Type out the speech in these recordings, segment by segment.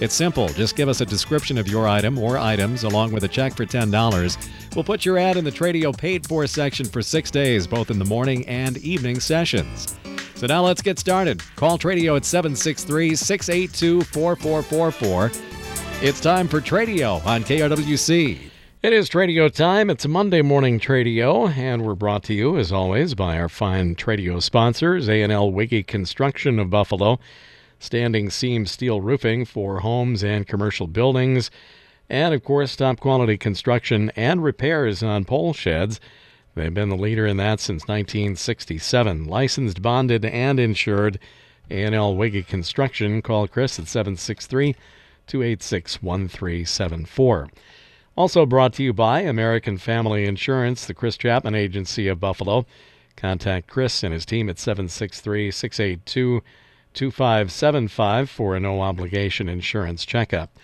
It's simple. Just give us a description of your item or items along with a check for $10. We'll put your ad in the Tradio paid for section for six days, both in the morning and evening sessions. So now let's get started. Call Tradio at 763 682 4444. It's time for Tradio on KRWC. It is Tradio time. It's Monday morning Tradio, and we're brought to you, as always, by our fine Tradio sponsors, A&L Wiggy Construction of Buffalo, standing seam steel roofing for homes and commercial buildings, and, of course, top quality construction and repairs on pole sheds. They've been the leader in that since 1967. Licensed, bonded, and insured. A&L Wiggy Construction. Call Chris at 763 286 1374. Also brought to you by American Family Insurance, the Chris Chapman Agency of Buffalo. Contact Chris and his team at 763 682 2575 for a no obligation insurance checkup.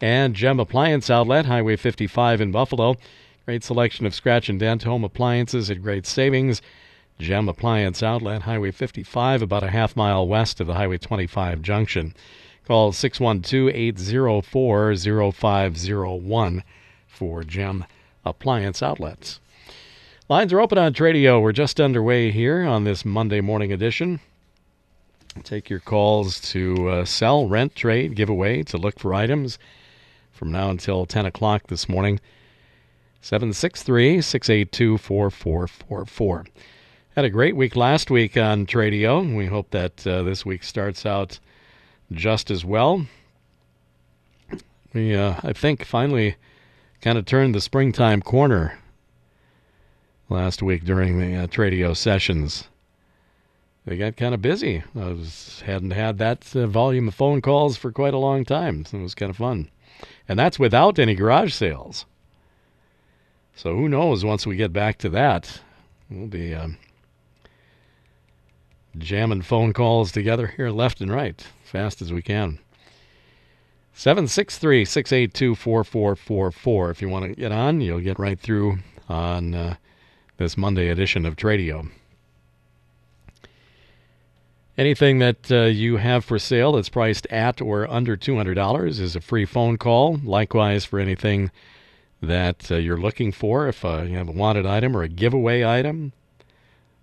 And Gem Appliance Outlet, Highway 55 in Buffalo. Great selection of scratch and dent home appliances at great savings. Gem Appliance Outlet, Highway 55, about a half mile west of the Highway 25 junction. Call 612 804 0501 for Gem Appliance Outlets. Lines are open on Tradio. We're just underway here on this Monday morning edition. Take your calls to uh, sell, rent, trade, give away, to look for items from now until 10 o'clock this morning. 763 682 4444. Had a great week last week on Tradio. We hope that uh, this week starts out just as well. We, uh, I think, finally kind of turned the springtime corner last week during the uh, Tradio sessions. They got kind of busy. I was, hadn't had that uh, volume of phone calls for quite a long time. So it was kind of fun. And that's without any garage sales. So who knows once we get back to that? We'll be um, jamming phone calls together here left and right fast as we can. 763 682 4444. If you want to get on, you'll get right through on uh, this Monday edition of Tradio. Anything that uh, you have for sale that's priced at or under $200 is a free phone call. Likewise, for anything that uh, you're looking for, if uh, you have a wanted item or a giveaway item,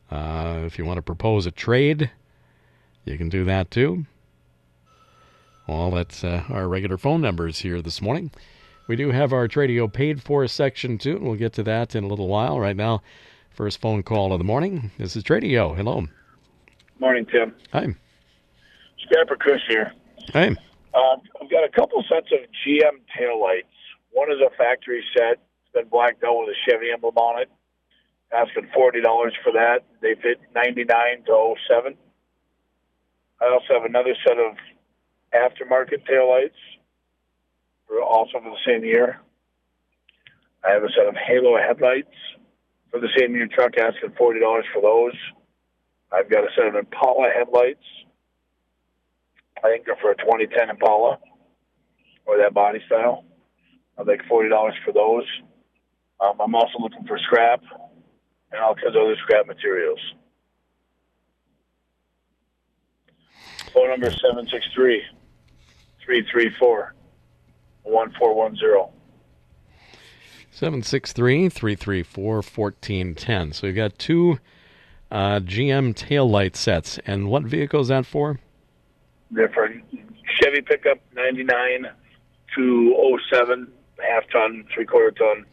uh, if you want to propose a trade, you can do that too. Well, that's uh, our regular phone numbers here this morning. We do have our Tradio paid for section too, and we'll get to that in a little while. Right now, first phone call of the morning. This is Tradio. Hello. Morning, Tim. Hi. Scrapper Chris here. Hey. Um, I've got a couple sets of GM taillights. One is a factory set. It's been blacked out with a Chevy emblem on it. Asking forty dollars for that. They fit ninety nine to 07. I also have another set of aftermarket taillights, for also for the same year. I have a set of Halo headlights for the same year truck, asking forty dollars for those. I've got a set of Impala headlights. I think they're for a 2010 Impala or that body style. I'll make forty dollars for those. Um, I'm also looking for scrap and all kinds of other scrap materials. Phone number is 763 334 1410. 763 334 1410. So we've got two uh, GM taillight sets. And what vehicle is that for? They're for Chevy pickup 99 to 07, half ton, three quarter ton,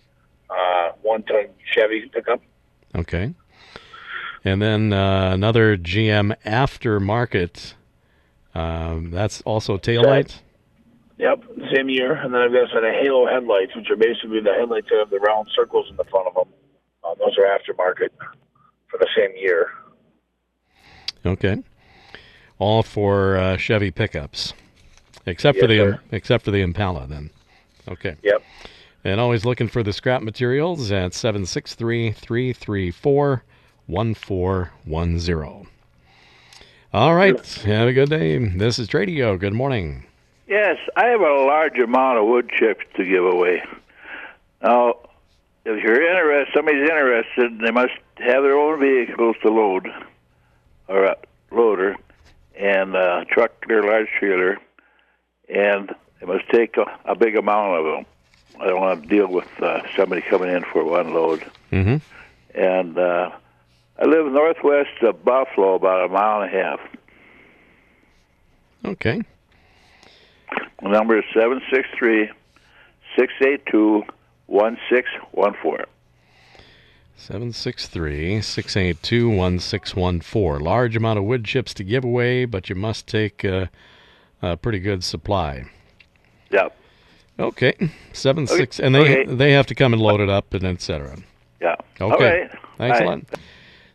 uh, one ton Chevy pickup. Okay. And then uh, another GM aftermarket. Um, that's also taillights? Yep, same year. And then I've got a set of Halo headlights, which are basically the headlights that have the round circles in the front of them. Uh, those are aftermarket for the same year. Okay. All for uh, Chevy pickups, except for the sir. except for the Impala. Then, okay. Yep. And always looking for the scrap materials at 763 334 1410. All right. Have a good day. This is Tradio. Good morning. Yes, I have a large amount of wood chips to give away. Now, if you're interested, somebody's interested, they must have their own vehicles to load, or a loader, and a truck or large trailer, and they must take a, a big amount of them. I don't want to deal with uh, somebody coming in for one load. Mm-hmm. And uh, I live northwest of Buffalo, about a mile and a half. Okay. The number is 763 682 1614. 763 682 1614. Large amount of wood chips to give away, but you must take uh, a pretty good supply. Yep. Okay. Seven six, and they Okay. they have to come and load it up and etc. Yeah. Okay. All right. Thanks a lot.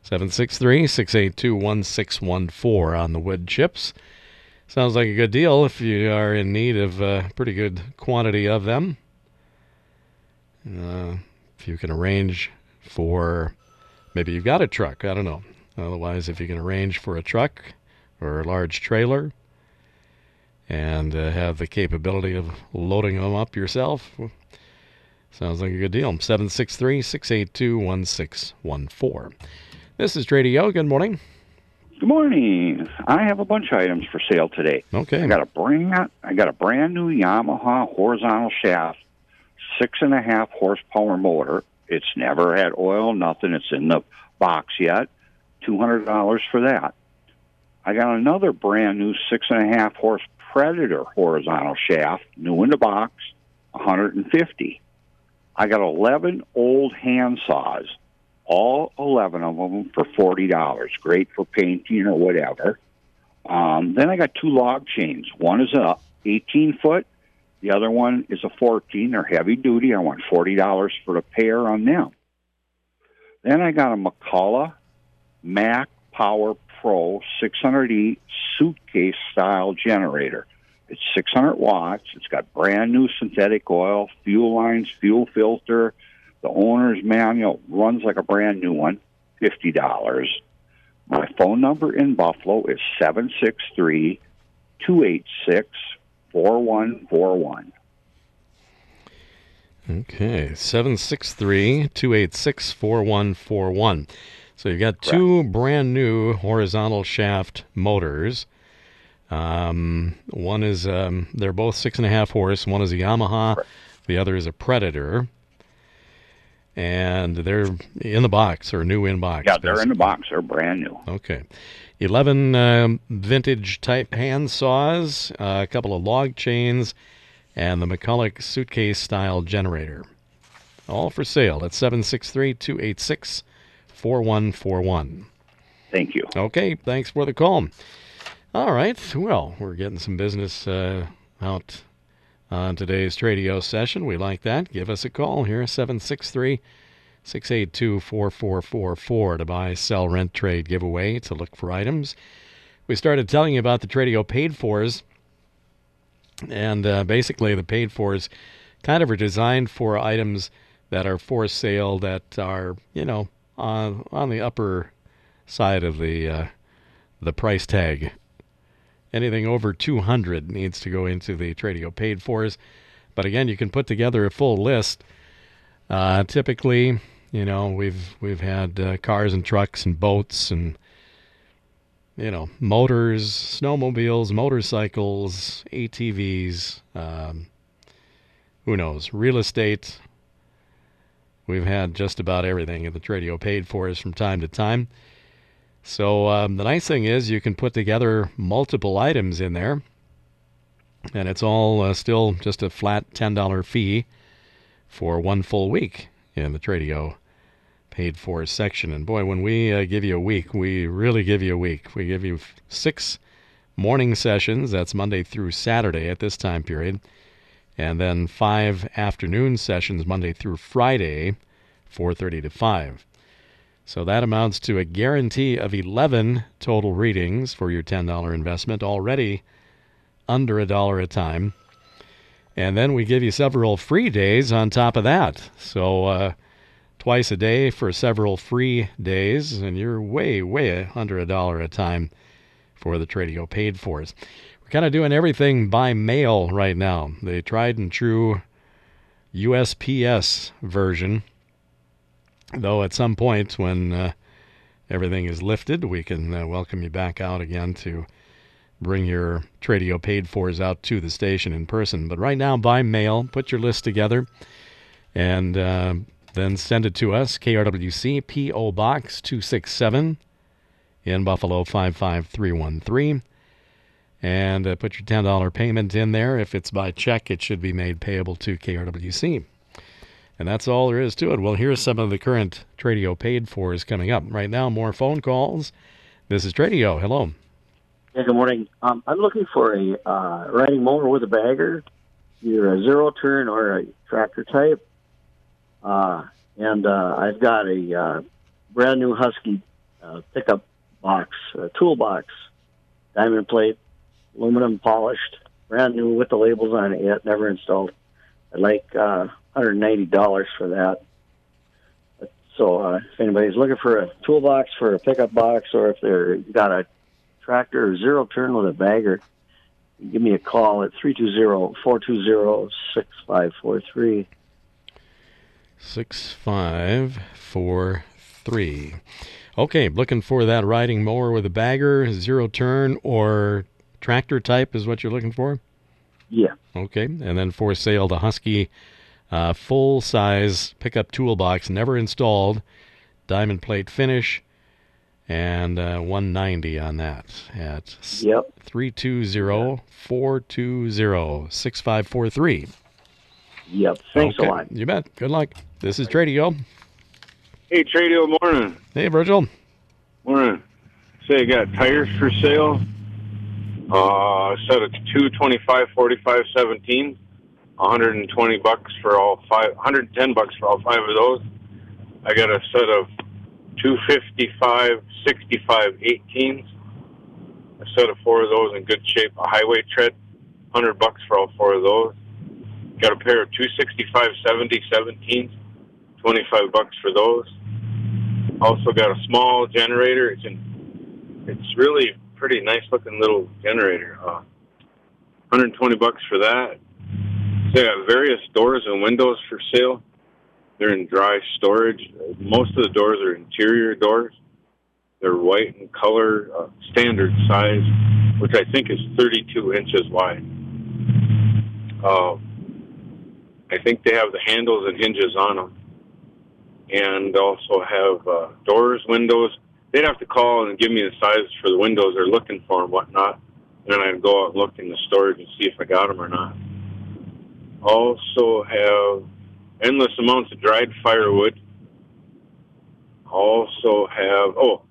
763 682 1614 on the wood chips. Sounds like a good deal if you are in need of a pretty good quantity of them. Uh, if you can arrange for maybe you've got a truck, I don't know. Otherwise, if you can arrange for a truck or a large trailer and uh, have the capability of loading them up yourself, Sounds like a good deal. 763 682 1614. This is Tradio. Good morning. Good morning. I have a bunch of items for sale today. Okay. I got a brand I got a brand new Yamaha horizontal shaft, six and a half horsepower motor. It's never had oil, nothing. It's in the box yet. Two hundred dollars for that. I got another brand new six and a half horse Predator horizontal shaft, new in the box, one hundred and fifty. I got eleven old hand saws, all eleven of them for forty dollars. Great for painting or whatever. Um, then I got two log chains. One is a 18 foot. The other one is a 14. They're heavy duty. I want forty dollars for the pair on them. Then I got a McCulloch Mac Power Pro 600E suitcase style generator. It's 600 watts. It's got brand new synthetic oil, fuel lines, fuel filter. The owner's manual runs like a brand new one. Fifty dollars. My phone number in Buffalo is 763 286 4141. Okay. 763 286 4141. So you've got two brand new horizontal shaft motors. Um, one is, um, they're both six and a half horse. One is a Yamaha, the other is a Predator. And they're in the box or new in box. Yeah, they're in the box. They're brand new. Okay. 11 um, vintage type hand saws, uh, a couple of log chains, and the McCulloch suitcase style generator. All for sale at 763 286 4141. Thank you. Okay, thanks for the call. All right, well, we're getting some business uh, out on today's Tradio session. We like that. Give us a call here, 763 682 4444 to buy, sell, rent, trade, giveaway to look for items. We started telling you about the Tradio paid fors, and uh, basically the paid fors kind of are designed for items that are for sale that are, you know, on, on the upper side of the uh, the price tag. Anything over 200 needs to go into the Tradio paid fors. But again, you can put together a full list. Uh, typically, you know, we've we've had uh, cars and trucks and boats and you know motors, snowmobiles, motorcycles, ATVs. Um, who knows? Real estate. We've had just about everything that the Tradio paid for us from time to time. So um, the nice thing is you can put together multiple items in there, and it's all uh, still just a flat ten dollar fee for one full week in the Tradio paid for section. And boy, when we uh, give you a week, we really give you a week. We give you six morning sessions. That's Monday through Saturday at this time period, and then five afternoon sessions Monday through Friday, 4:30 to 5. So that amounts to a guarantee of 11 total readings for your $10 investment, already under a dollar a time. And then we give you several free days on top of that. So uh, twice a day for several free days, and you're way, way under a dollar a time for the Tradio paid fors. We're kind of doing everything by mail right now. The tried and true USPS version. Though at some point when uh, everything is lifted, we can uh, welcome you back out again to bring your Tradio paid fors out to the station in person. But right now, by mail, put your list together and uh, then send it to us. KRWC P.O. Box 267 in Buffalo 55313. And uh, put your $10 payment in there. If it's by check, it should be made payable to KRWC. And that's all there is to it. Well, here's some of the current Tradio paid fors coming up. Right now, more phone calls. This is Tradio. Hello. Yeah, good morning. Um, I'm looking for a uh, riding mower with a bagger, either a zero turn or a tractor type. Uh, and uh, I've got a uh, brand new Husky uh, pickup box, a toolbox, diamond plate, aluminum polished, brand new with the labels on it yet, never installed. I'd like uh, $190 for that. So uh, if anybody's looking for a toolbox for a pickup box, or if they've got a tractor or zero turn with a bagger, give me a call at 320-420-6543. 6543. Okay, looking for that riding mower with a bagger, zero turn, or tractor type is what you're looking for? Yeah. Okay, and then for sale, the Husky uh, full size pickup toolbox, never installed, diamond plate finish, and uh, 190 on that at Yep. 320-420-6543. Yep. Thanks okay. a lot. You bet. Good luck. This is Tradio. Hey, Tradio, morning. Hey, Virgil. Morning. Say, I got tires for sale. Uh, set of two 25, 45, 17. 120 bucks for all five, 110 bucks for all five of those. I got a set of 255, 65, 18s. A set of four of those in good shape. A highway tread, 100 bucks for all four of those. Got a pair of 265, 70, 17s. 25 bucks for those. Also got a small generator. It's in, it's really pretty nice looking little generator. Uh, 120 bucks for that. They got various doors and windows for sale. They're in dry storage. Most of the doors are interior doors. They're white in color, uh, standard size, which I think is 32 inches wide. Uh, I think they have the handles and hinges on them and also have uh, doors, windows. They'd have to call and give me the size for the windows they're looking for and whatnot. And then I'd go out and look in the storage and see if I got them or not. Also have endless amounts of dried firewood. Also have, oh,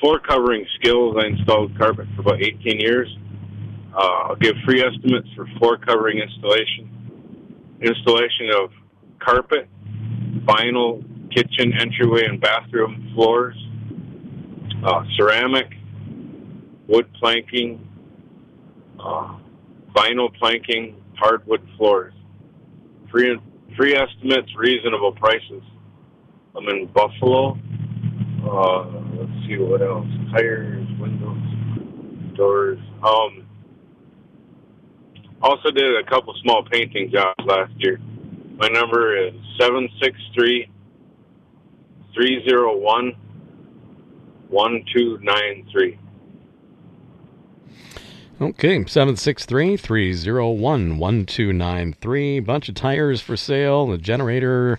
floor covering skills. I installed carpet for about 18 years. Uh, I'll give free estimates for floor covering installation. Installation of carpet, vinyl kitchen, entryway, and bathroom floors, uh, ceramic, wood planking, uh, vinyl planking, hardwood floors. Free free estimates, reasonable prices. I'm in Buffalo. Uh, let's see what else: tires, windows, doors. Um, also did a couple small painting jobs last year. My number is seven six three. 301 1293. Okay, 763 301 1293. Bunch of tires for sale, a generator,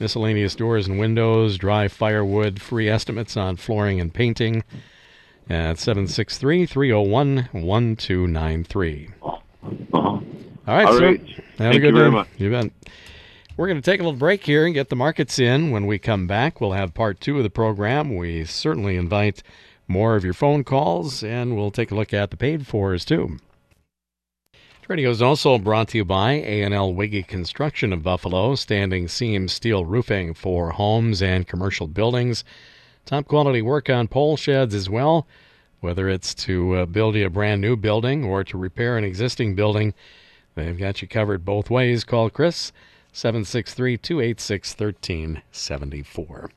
miscellaneous doors and windows, dry firewood, free estimates on flooring and painting at 763 301 1293. Uh-huh. All right, All sir. right. Have a good you very day. much. You bet. We're going to take a little break here and get the markets in. When we come back, we'll have part two of the program. We certainly invite more of your phone calls, and we'll take a look at the paid fors too. Tradio is also brought to you by A&L Wiggy Construction of Buffalo, standing seam steel roofing for homes and commercial buildings. Top quality work on pole sheds as well, whether it's to uh, build you a brand new building or to repair an existing building. They've got you covered both ways. Call Chris 763 286 1374.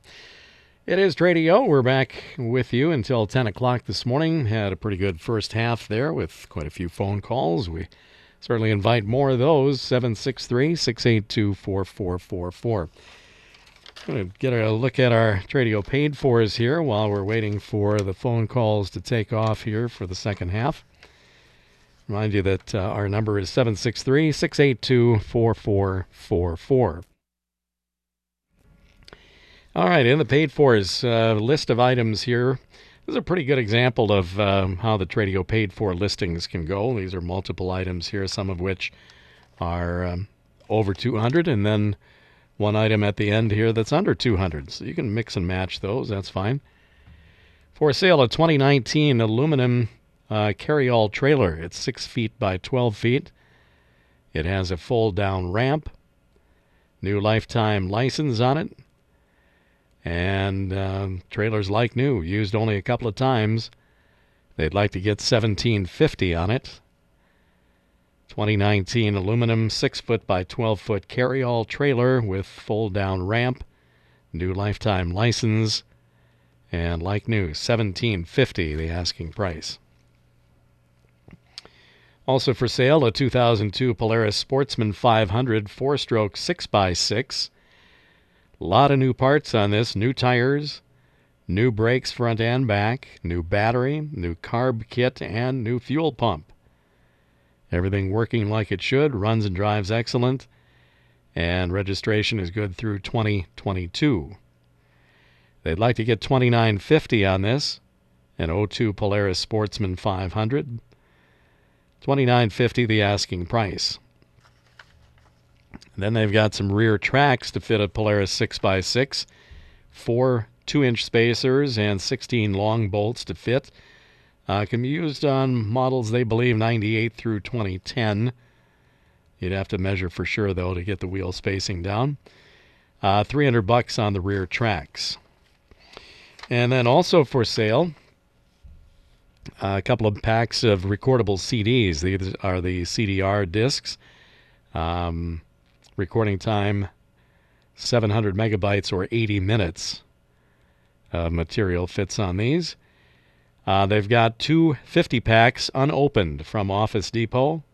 It is Tradio. We're back with you until 10 o'clock this morning. Had a pretty good first half there with quite a few phone calls. We certainly invite more of those. 763 682 4444. Going to get a look at our Tradio paid fors here while we're waiting for the phone calls to take off here for the second half. Remind you that uh, our number is 763 682 4444. All right, in the paid fors uh, list of items here, this is a pretty good example of um, how the Tradio paid for listings can go. These are multiple items here, some of which are um, over 200, and then one item at the end here that's under 200. So you can mix and match those. That's fine. For sale, a 2019 aluminum uh, carry-all trailer. It's six feet by 12 feet. It has a fold-down ramp. New lifetime license on it. And uh, trailers like new, used only a couple of times. They'd like to get 1750 on it. 2019 aluminum 6 foot by 12 foot carry all trailer with fold down ramp, new lifetime license, and like new 1750 the asking price. Also for sale a 2002 Polaris Sportsman 500 four stroke 6x6. Lot of new parts on this, new tires, new brakes front and back, new battery, new carb kit, and new fuel pump. Everything working like it should, runs and drives excellent, and registration is good through 2022. They'd like to get 2950 on this, an O2 Polaris Sportsman 500. 2950 the asking price. Then they've got some rear tracks to fit a Polaris 6x6, four 2 inch spacers, and 16 long bolts to fit. Uh, can be used on models they believe 98 through 2010. You'd have to measure for sure though to get the wheel spacing down. Uh, 300 bucks on the rear tracks. And then also for sale, a couple of packs of recordable CDs. These are the CDR discs. Um, recording time 700 megabytes or 80 minutes. Uh, material fits on these. Uh, they've got two 50 packs unopened from Office Depot,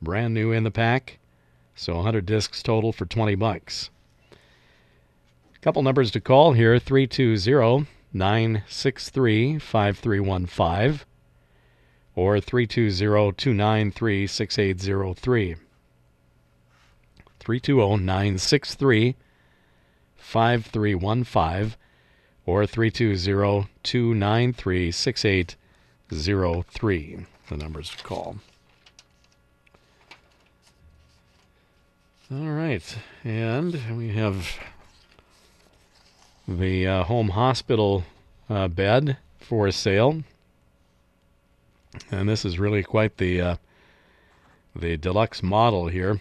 brand new in the pack. So 100 discs total for 20 bucks. A couple numbers to call here 320 963 5315 or 320 293 6803. 320 963 5315 or 320 293 6803. The numbers to call. All right. And we have the uh, home hospital uh, bed for sale. And this is really quite the uh, the deluxe model here.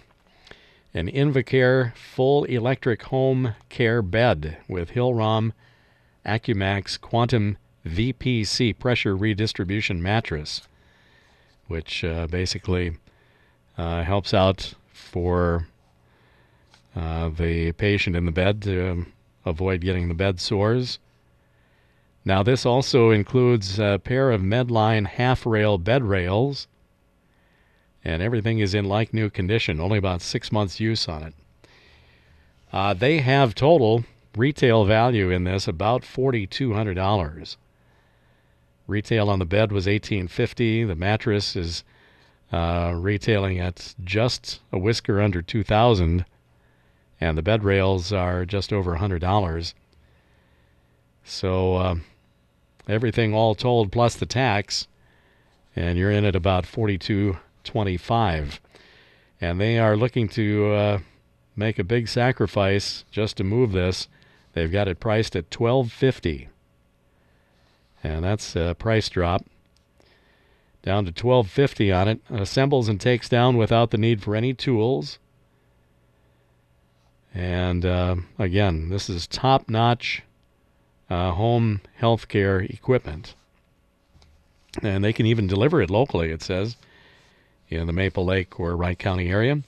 An Invacare full electric home care bed with Hillrom Accumax Quantum VPC pressure redistribution mattress, which uh, basically uh, helps out for uh, the patient in the bed to um, avoid getting the bed sores. Now, this also includes a pair of Medline half rail bed rails, and everything is in like new condition, only about six months' use on it. Uh, they have total retail value in this about $4,200. Retail on the bed was 1850. The mattress is uh, retailing at just a whisker under 2000 and the bed rails are just over $100. So uh, everything all told plus the tax and you're in at about 42.25 and they are looking to uh, make a big sacrifice just to move this They've got it priced at 1250 and that's a price drop down to 1250 on it. Assembles and takes down without the need for any tools. And uh, again, this is top-notch uh, home healthcare equipment, and they can even deliver it locally. It says in the Maple Lake or Wright County area.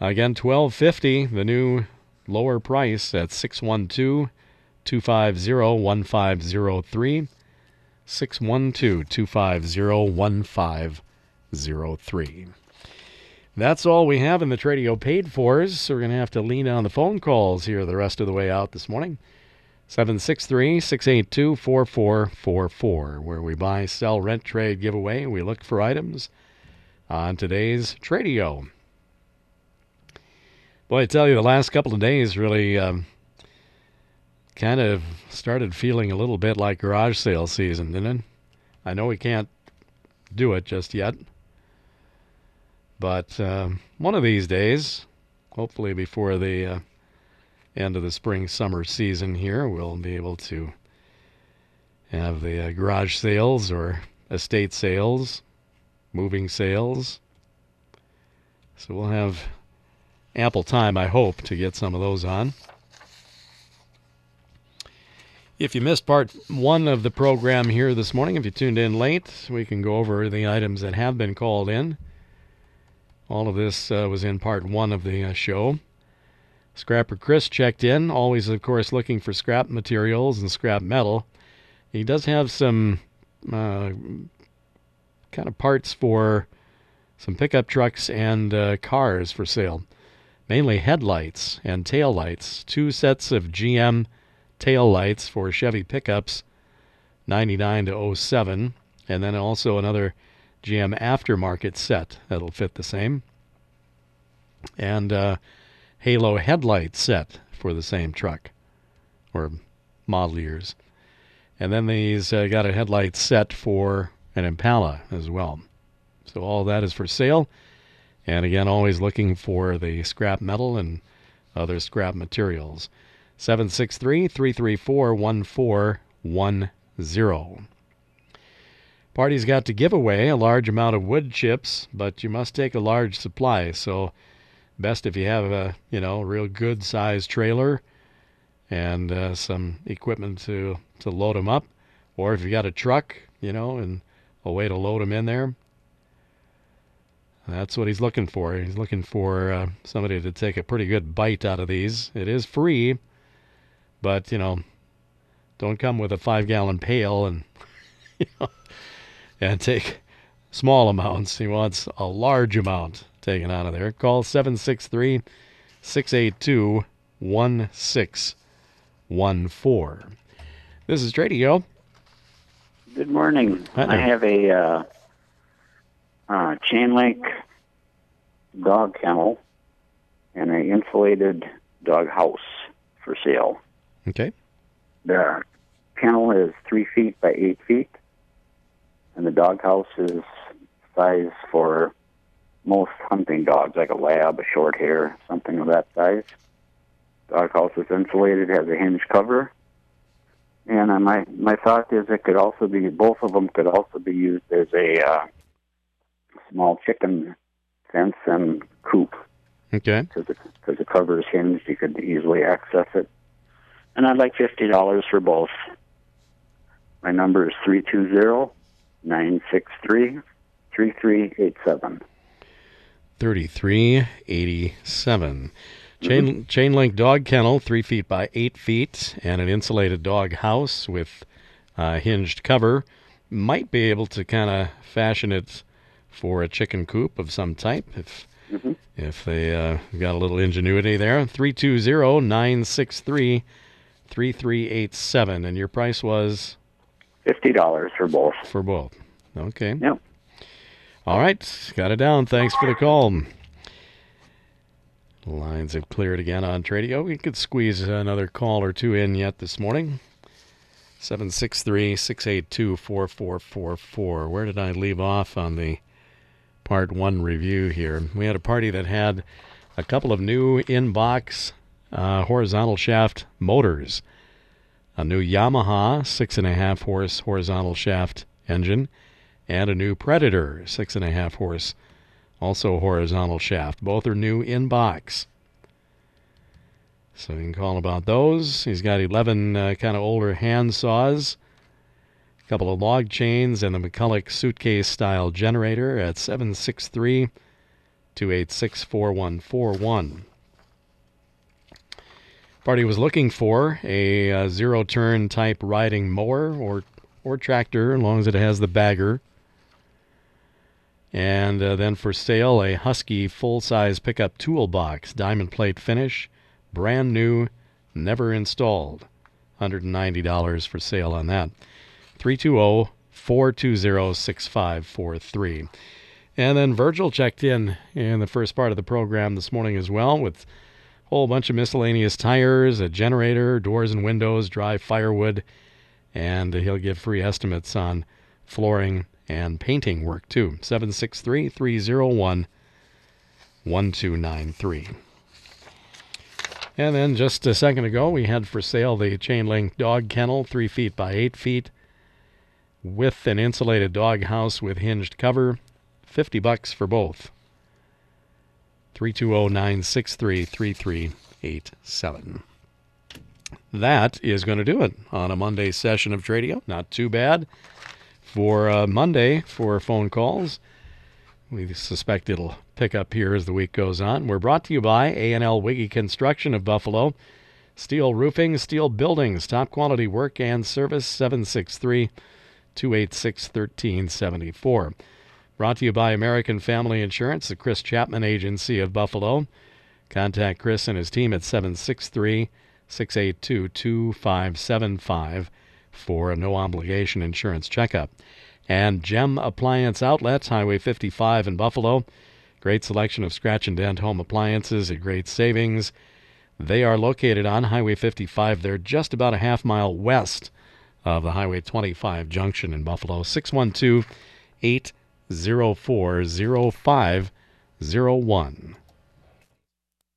Again, 1250, the new lower price at 612 250 1503. 612 250 1503. That's all we have in the Tradio paid fors, so we're going to have to lean on the phone calls here the rest of the way out this morning. 763 682 4444, where we buy, sell, rent, trade, giveaway. We look for items on today's Tradio. Boy, I tell you, the last couple of days really um, kind of started feeling a little bit like garage sale season, didn't it? I know we can't do it just yet. But um, one of these days, hopefully before the uh, end of the spring summer season here, we'll be able to have the uh, garage sales or estate sales, moving sales. So we'll have ample time, I hope, to get some of those on. If you missed part one of the program here this morning, if you tuned in late, we can go over the items that have been called in. All of this uh, was in part one of the uh, show. Scrapper Chris checked in, always, of course, looking for scrap materials and scrap metal. He does have some uh, kind of parts for some pickup trucks and uh, cars for sale, mainly headlights and tail lights. Two sets of GM tail lights for Chevy pickups, 99 to 07, and then also another GM aftermarket set that'll fit the same, and uh, Halo headlight set for the same truck or model years. And then these uh, got a headlight set for an Impala as well. So all that is for sale. And again, always looking for the scrap metal and other scrap materials. 763 334 1410. Party's got to give away a large amount of wood chips, but you must take a large supply. So, best if you have a you know real good sized trailer and uh, some equipment to to load them up, or if you got a truck, you know, and a way to load them in there. That's what he's looking for. He's looking for uh, somebody to take a pretty good bite out of these. It is free, but you know, don't come with a five gallon pail and you know, and take small amounts. He wants a large amount taken out of there. Call 763 682 1614. This is Tradio. Good morning. Hi I have a uh, uh, chain link dog kennel and an insulated dog house for sale. Okay. The kennel is three feet by eight feet, and the dog house is size for most hunting dogs, like a lab, a short hair, something of that size. Dog house is insulated, has a hinge cover, and uh, my my thought is it could also be both of them could also be used as a uh, small chicken fence and coop Okay. because the, 'cause the cover is hinged. You could easily access it. And I'd like fifty dollars for both. My number is three two zero nine six three three three eight seven. 3387. Chain, chain link dog kennel, three feet by eight feet, and an insulated dog house with uh, hinged cover. Might be able to kind of fashion it for a chicken coop of some type if Mhm. if they uh, got a little ingenuity there. 320 963 3387. And your price was Fifty dollars for both. for both. Okay. Yep. All right, got it down. Thanks for the call. Lines have cleared again on Tradio. We could squeeze another call or two in yet this morning. 763 682 4444. Where did I leave off on the part one review here? We had a party that had a couple of new in-box uh, horizontal shaft motors. A new Yamaha 6.5 horse horizontal shaft engine and a new Predator, six and a half horse, also horizontal shaft. Both are new in box. So you can call about those. He's got 11 uh, kind of older hand saws, A couple of log chains and the McCulloch suitcase style generator at 763 286 4141. Party was looking for a, uh, zero turn type riding mower or, or tractor, as long as it has the bagger. And uh, then for sale, a Husky full size pickup toolbox, diamond plate finish, brand new, never installed. $190 for sale on that. 320 420 6543. And then Virgil checked in in the first part of the program this morning as well with a whole bunch of miscellaneous tires, a generator, doors and windows, dry firewood, and he'll give free estimates on flooring and painting work too. 763 301 1293. And then just a second ago, we had for sale the chain link dog kennel, 3 feet by 8 feet, with an insulated dog house with hinged cover. 50 bucks for both. 320 963 3387. That is going to do it on a Monday session of Tradio. Not too bad for uh, Monday for phone calls. We suspect it'll pick up here as the week goes on. We're brought to you by A&L Wiggy Construction of Buffalo. Steel roofing, steel buildings, top quality work and service 763 286 1374. Brought to you by American Family Insurance, the Chris Chapman Agency of Buffalo. Contact Chris and his team at 763 682 2575 for a no obligation insurance checkup. And Gem Appliance Outlets, Highway 55 in Buffalo. Great selection of scratch and dent home appliances at great savings. They are located on Highway 55. They're just about a half mile west of the Highway 25 junction in Buffalo. 612 804 0501.